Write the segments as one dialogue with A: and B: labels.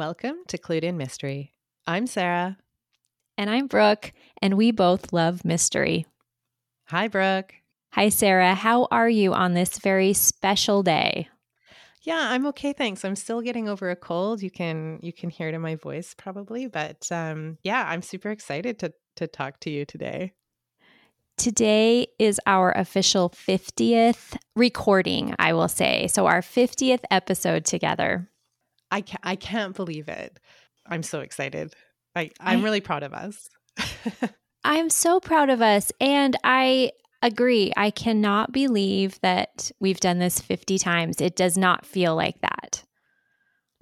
A: Welcome to Clued in Mystery. I'm Sarah.
B: And I'm Brooke, and we both love mystery.
A: Hi, Brooke.
B: Hi, Sarah. How are you on this very special day?
A: Yeah, I'm okay, thanks. I'm still getting over a cold. You can you can hear it in my voice probably, but um, yeah, I'm super excited to to talk to you today.
B: Today is our official 50th recording, I will say. So our 50th episode together.
A: I can't, I can't believe it. I'm so excited. I, I'm I, really proud of us.
B: I'm so proud of us. And I agree. I cannot believe that we've done this 50 times. It does not feel like that.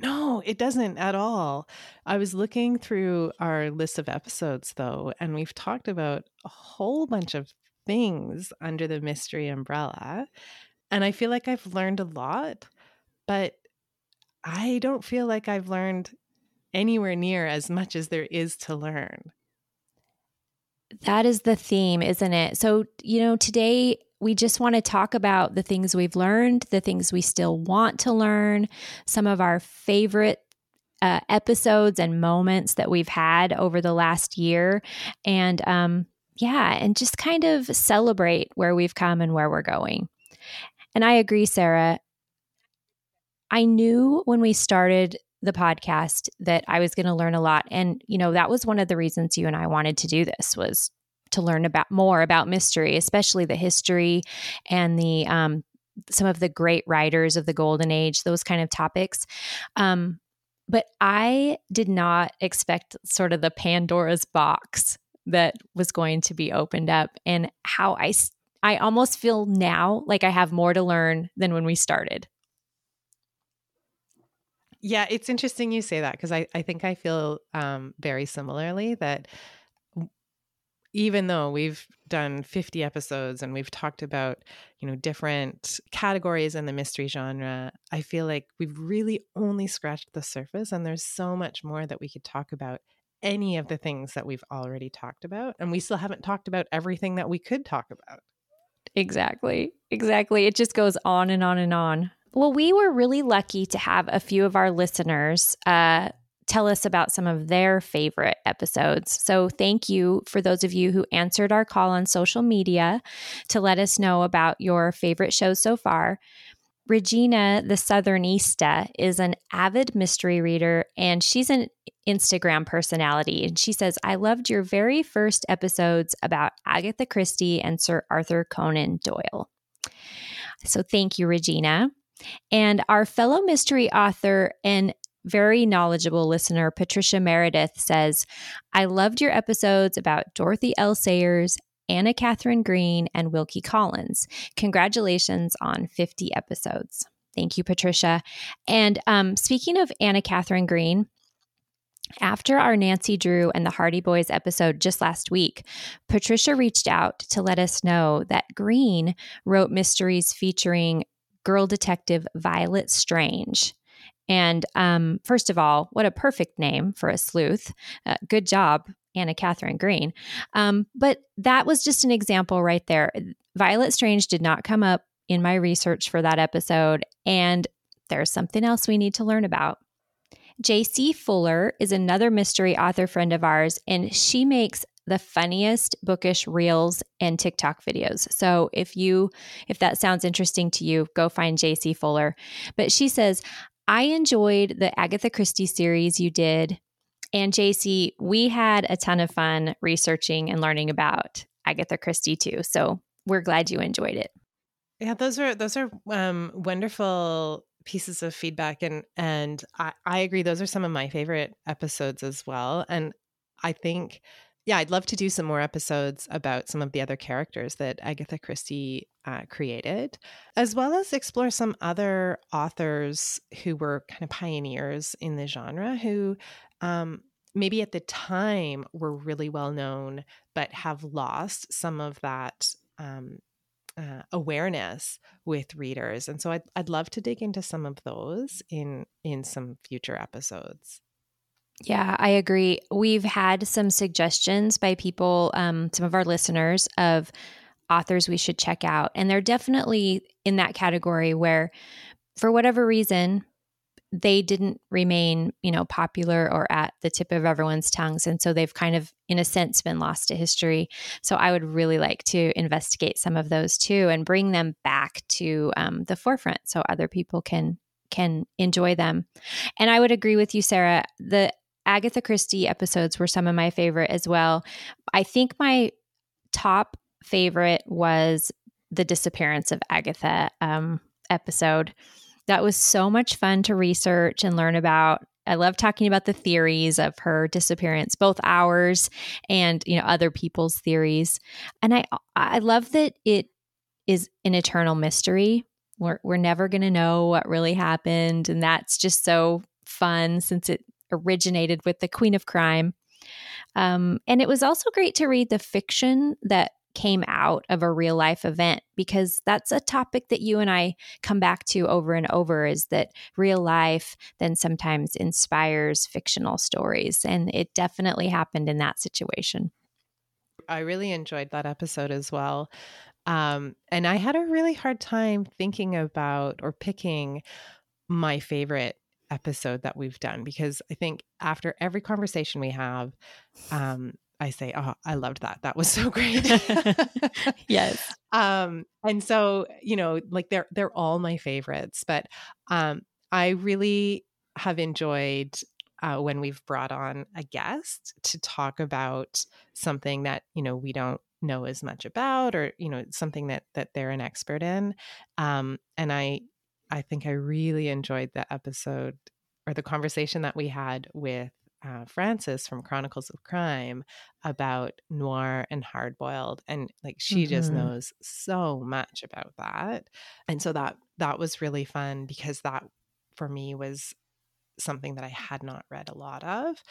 A: No, it doesn't at all. I was looking through our list of episodes, though, and we've talked about a whole bunch of things under the mystery umbrella. And I feel like I've learned a lot, but I don't feel like I've learned anywhere near as much as there is to learn.
B: That is the theme, isn't it? So, you know, today we just want to talk about the things we've learned, the things we still want to learn, some of our favorite uh, episodes and moments that we've had over the last year. And um, yeah, and just kind of celebrate where we've come and where we're going. And I agree, Sarah. I knew when we started the podcast that I was going to learn a lot and you know that was one of the reasons you and I wanted to do this was to learn about more about mystery, especially the history and the um, some of the great writers of the golden age, those kind of topics. Um, but I did not expect sort of the Pandora's box that was going to be opened up and how I I almost feel now like I have more to learn than when we started.
A: Yeah, it's interesting you say that because I, I think I feel um, very similarly that even though we've done 50 episodes and we've talked about you know different categories in the mystery genre i feel like we've really only scratched the surface and there's so much more that we could talk about any of the things that we've already talked about and we still haven't talked about everything that we could talk about.
B: Exactly exactly. It just goes on and on and on well, we were really lucky to have a few of our listeners uh, tell us about some of their favorite episodes. So, thank you for those of you who answered our call on social media to let us know about your favorite shows so far. Regina, the Southernista, is an avid mystery reader and she's an Instagram personality. And she says, I loved your very first episodes about Agatha Christie and Sir Arthur Conan Doyle. So, thank you, Regina. And our fellow mystery author and very knowledgeable listener, Patricia Meredith, says, I loved your episodes about Dorothy L. Sayers, Anna Katharine Green, and Wilkie Collins. Congratulations on 50 episodes. Thank you, Patricia. And um, speaking of Anna Katharine Green, after our Nancy Drew and the Hardy Boys episode just last week, Patricia reached out to let us know that Green wrote mysteries featuring girl detective Violet Strange. And um, first of all, what a perfect name for a sleuth. Uh, good job, Anna Katharine Green. Um, but that was just an example right there. Violet Strange did not come up in my research for that episode. And there's something else we need to learn about. JC Fuller is another mystery author friend of ours, and she makes the funniest bookish reels and TikTok videos. So if you if that sounds interesting to you, go find JC Fuller. But she says, "I enjoyed the Agatha Christie series you did and JC, we had a ton of fun researching and learning about Agatha Christie too. So we're glad you enjoyed it.
A: Yeah, those are those are um, wonderful pieces of feedback, and and I, I agree. Those are some of my favorite episodes as well. And I think yeah, I'd love to do some more episodes about some of the other characters that Agatha Christie uh, created, as well as explore some other authors who were kind of pioneers in the genre who um, maybe at the time were really well known, but have lost some of that. Um, uh, awareness with readers and so I'd, I'd love to dig into some of those in in some future episodes
B: yeah, I agree. We've had some suggestions by people, um, some of our listeners, of authors we should check out. And they're definitely in that category where, for whatever reason, they didn't remain, you know, popular or at the tip of everyone's tongues. And so they've kind of, in a sense, been lost to history. So I would really like to investigate some of those too and bring them back to um, the forefront so other people can can enjoy them. And I would agree with you, Sarah. The Agatha Christie episodes were some of my favorite as well. I think my top favorite was the disappearance of Agatha um, episode. That was so much fun to research and learn about. I love talking about the theories of her disappearance, both ours and you know other people's theories. And I I love that it is an eternal mystery. We're we're never going to know what really happened, and that's just so fun since it originated with the Queen of Crime. Um, and it was also great to read the fiction that came out of a real life event because that's a topic that you and I come back to over and over is that real life then sometimes inspires fictional stories. And it definitely happened in that situation.
A: I really enjoyed that episode as well. Um, and I had a really hard time thinking about or picking my favorite episode that we've done because I think after every conversation we have, um, I say, "Oh, I loved that. That was so great."
B: yes.
A: Um and so, you know, like they're they're all my favorites, but um I really have enjoyed uh, when we've brought on a guest to talk about something that, you know, we don't know as much about or, you know, something that that they're an expert in. Um and I I think I really enjoyed the episode or the conversation that we had with uh, Frances from Chronicles of Crime about noir and hard boiled, and like she mm-hmm. just knows so much about that, and so that that was really fun because that for me was something that I had not read a lot of,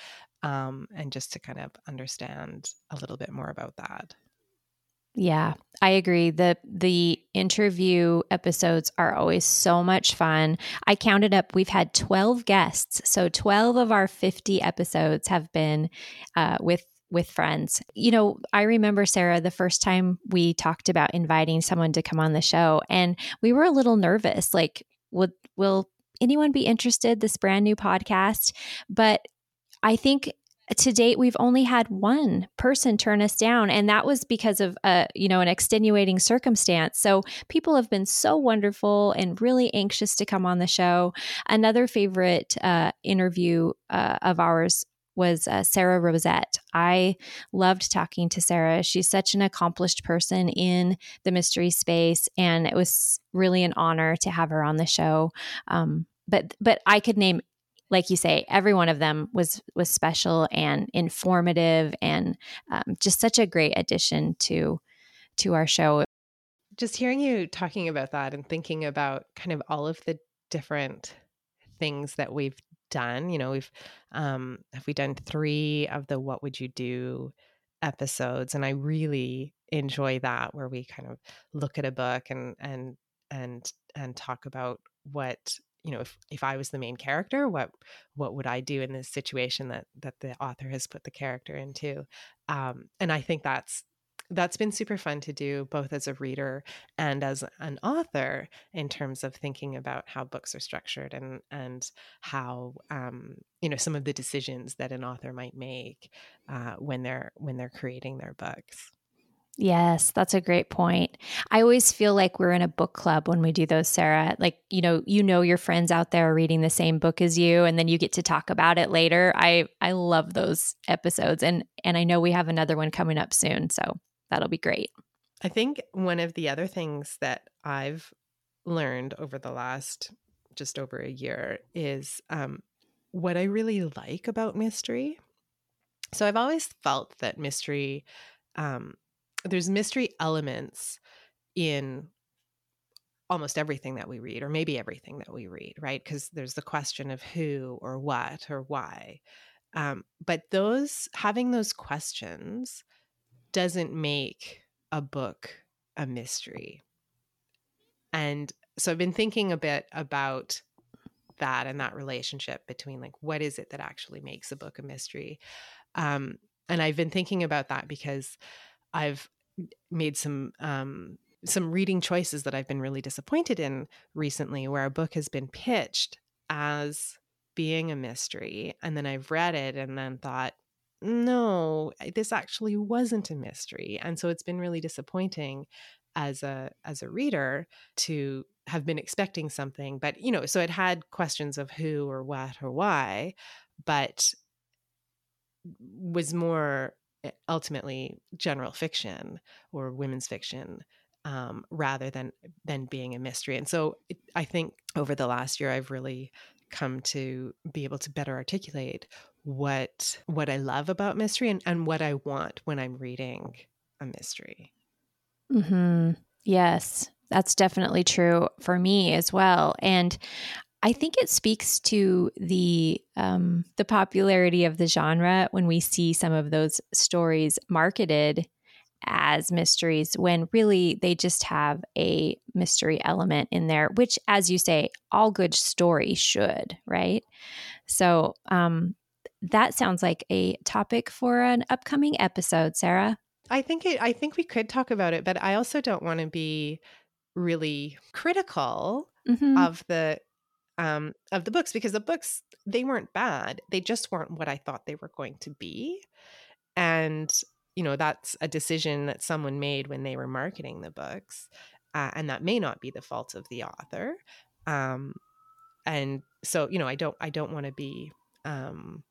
A: um, and just to kind of understand a little bit more about that.
B: Yeah, I agree. The the interview episodes are always so much fun. I counted up we've had 12 guests. So 12 of our 50 episodes have been uh, with with friends. You know, I remember Sarah the first time we talked about inviting someone to come on the show and we were a little nervous like would will anyone be interested this brand new podcast? But I think to date we've only had one person turn us down and that was because of a uh, you know an extenuating circumstance so people have been so wonderful and really anxious to come on the show another favorite uh, interview uh, of ours was uh, Sara Rosett. I loved talking to Sarah. She's such an accomplished person in the mystery space, and it was really an honor to have her on the show. Um, but but I could name like you say, every one of them was was special and informative, and um, just such a great addition to to our show.
A: Just hearing you talking about that and thinking about kind of all of the different things that we've done. You know, we've um, have we done three of the "What Would You Do" episodes, and I really enjoy that where we kind of look at a book and and and and talk about what you know if if i was the main character what what would i do in this situation that that the author has put the character into? Um and i think that's that's been super fun to do both as a reader and as an author in terms of thinking about how books are structured and and how um, you know some of the decisions that an author might make uh, when they're when they're creating their books
B: Yes, that's a great point. I always feel like we're in a book club when we do those, Sarah. Like, you know, you know your friends out there are reading the same book as you and then you get to talk about it later. I I love those episodes and and I know we have another one coming up soon, so that'll be great.
A: I think one of the other things that I've learned over the last just over a year is um, what I really like about mystery. So I've always felt that mystery um, there's mystery elements in almost everything that we read or maybe everything that we read right? Because there's the question of who or what or why um, but those having those questions doesn't make a book a mystery. And so i've been thinking a bit about that and that relationship between like what is it that actually makes a book a mystery? Um, and i've been thinking about that because I've made some um, some reading choices that I've been really disappointed in recently, where a book has been pitched as being a mystery. And then I've read it and then thought, no, this actually wasn't a mystery. And so it's been really disappointing as a as a reader to have been expecting something but you know so it had questions of who or what or why but was more ultimately general fiction or women's fiction um, rather than than being a mystery and so it, i think over the last year i've really come to be able to better articulate what what I love about mystery and, and what I want when I'm reading a mystery.
B: Hmm. Yes, that's definitely true for me as well. And I think it speaks to the um, the popularity of the genre when we see some of those stories marketed as mysteries when really they just have a mystery element in there, which, as you say, all good stories should, right? So um, that sounds like a topic for an upcoming episode, Sarah.
A: I think it, I think we could talk about it, but I also don't want to be really critical mm-hmm. of the um, of the books because the books they weren't bad. They just weren't what I thought they were going to be, and you know that's a decision that someone made when they were marketing the books uh, and that may not be the fault of the author um, and so you know i don't i don't want to be um,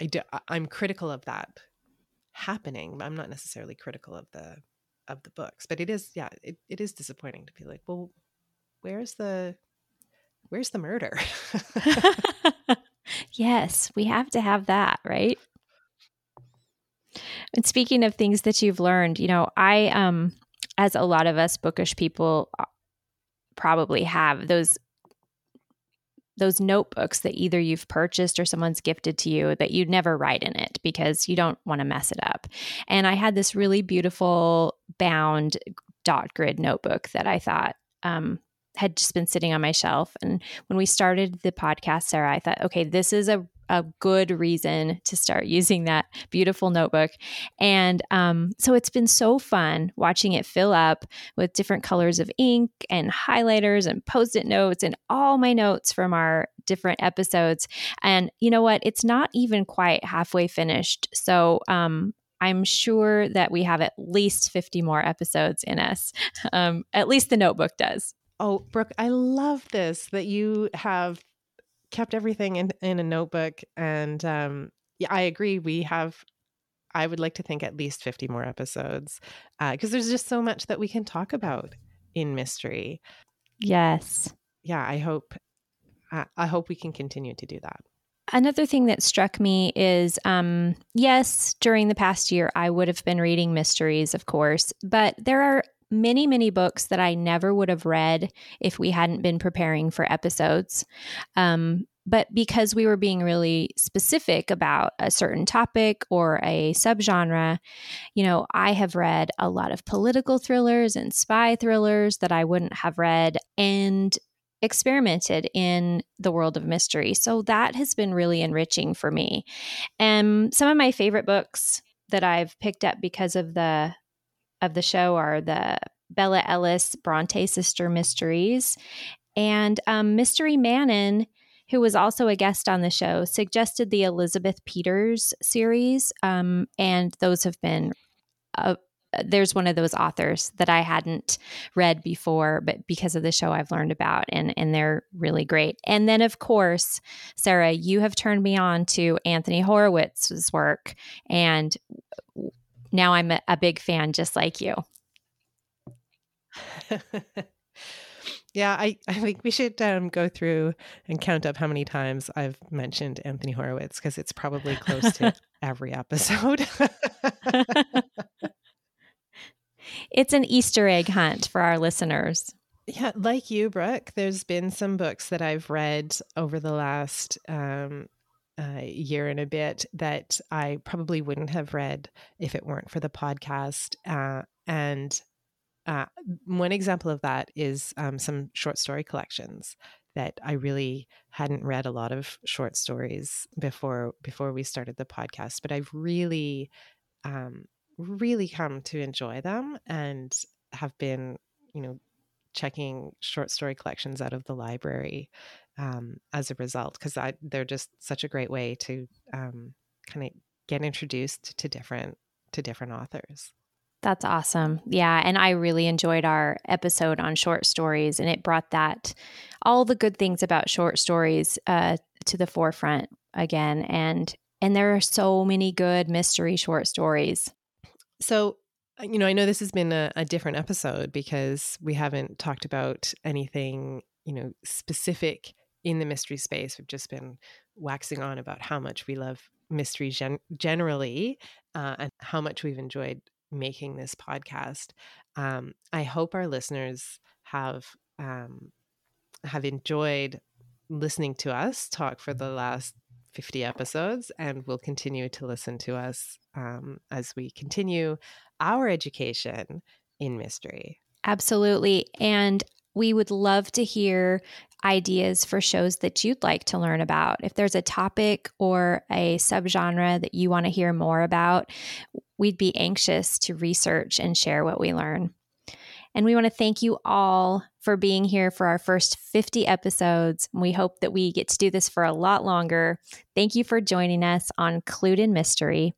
A: I do, i'm critical of that happening i'm not necessarily critical of the of the books but it is yeah it, it is disappointing to be like well where's the where's the murder
B: yes we have to have that right and speaking of things that you've learned, you know, I um as a lot of us bookish people uh, probably have those those notebooks that either you've purchased or someone's gifted to you that you'd never write in it because you don't want to mess it up. And I had this really beautiful bound dot grid notebook that I thought um, had just been sitting on my shelf. And when we started the podcast, Sarah, I thought, okay, this is a a good reason to start using that beautiful notebook. And um, so it's been so fun watching it fill up with different colors of ink and highlighters and post it notes and all my notes from our different episodes. And you know what? It's not even quite halfway finished. So, um, I'm sure that we have at least 50 more episodes in us. Um, at least the notebook does.
A: Oh, Brooke, I love this that you have kept everything in in a notebook and um yeah i agree we have i would like to think at least 50 more episodes because uh, there's just so much that we can talk about in mystery.
B: Yes.
A: Yeah i hope uh, i hope we can continue to do that.
B: Another thing that struck me is um, yes, during the past year, I would have been reading mysteries, of course, but there are many, many books that I never would have read if we hadn't been preparing for episodes. Um, but because we were being really specific about a certain topic or a subgenre, you know, I have read a lot of political thrillers and spy thrillers that I wouldn't have read and experimented in the world of mystery. So that has been really enriching for me. And some of my favorite books that I've picked up because of the of the show are the Bella Ellis Bronte Sister Mysteries. And um, Mystery Mannon, who was also a guest on the show, suggested the Elizabeth Peters series. Um, and those have been, uh, there's one of those authors that I hadn't read before, but because of the show I've learned about, and, and they're really great. And then, of course, Sarah, you have turned me on to Anthony Horowitz's work. And now I'm a, a big fan just like you.
A: yeah, I, I think we should um, go through and count up how many times I've mentioned Anthony Horowitz because it's probably close to every episode.
B: it's an Easter egg hunt for our listeners.
A: Yeah, like you, Brooke, there's been some books that I've read over the last um, uh, year and a bit that I probably wouldn't have read if it weren't for the podcast. Uh, and uh, one example of that is um, some short story collections that I really hadn't read a lot of short stories before before we started the podcast, but I've really, um, really come to enjoy them and have been, you know, checking short story collections out of the library um, as a result because they're just such a great way to um, kind of get introduced to different to different authors.
B: That's awesome. Yeah. And I really enjoyed our episode on short stories, and it brought that, all the good things about short stories uh, to the forefront again. And, and there are so many good mystery short stories.
A: So, uh, you know, I know this has been a, a different episode because we haven't talked about anything, you know, specific in the mystery space. We've just been waxing on about how much we love mystery gen- generally uh, and how much we've enjoyed making this podcast. Um, I hope our listeners have um, have enjoyed listening to us talk for the last 50 episodes and will continue to listen to us um, as we continue our education in mystery.
B: Absolutely. And we would love to hear ideas for shows that you'd like to learn about. If there's a topic or a subgenre that you want to hear more about, we'd be anxious to research and share what we learn. And we want to thank you all for being here for our first 50 episodes. We hope that we get to do this for a lot longer. Thank you for joining us on Clued in Mystery.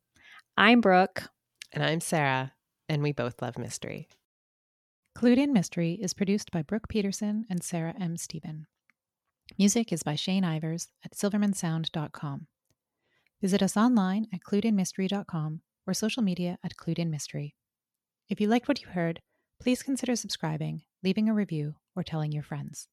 B: I'm Brooke.
A: And I'm Sarah, and we both love mystery.
C: Clued in Mystery is produced by Brooke Peterson and Sarah M. Stephen. Music is by Shane Ivers at silvermansound.com. Visit us online at cluedinmystery.com or social media at Clued in Mystery. If you liked what you heard, please consider subscribing, leaving a review, or telling your friends.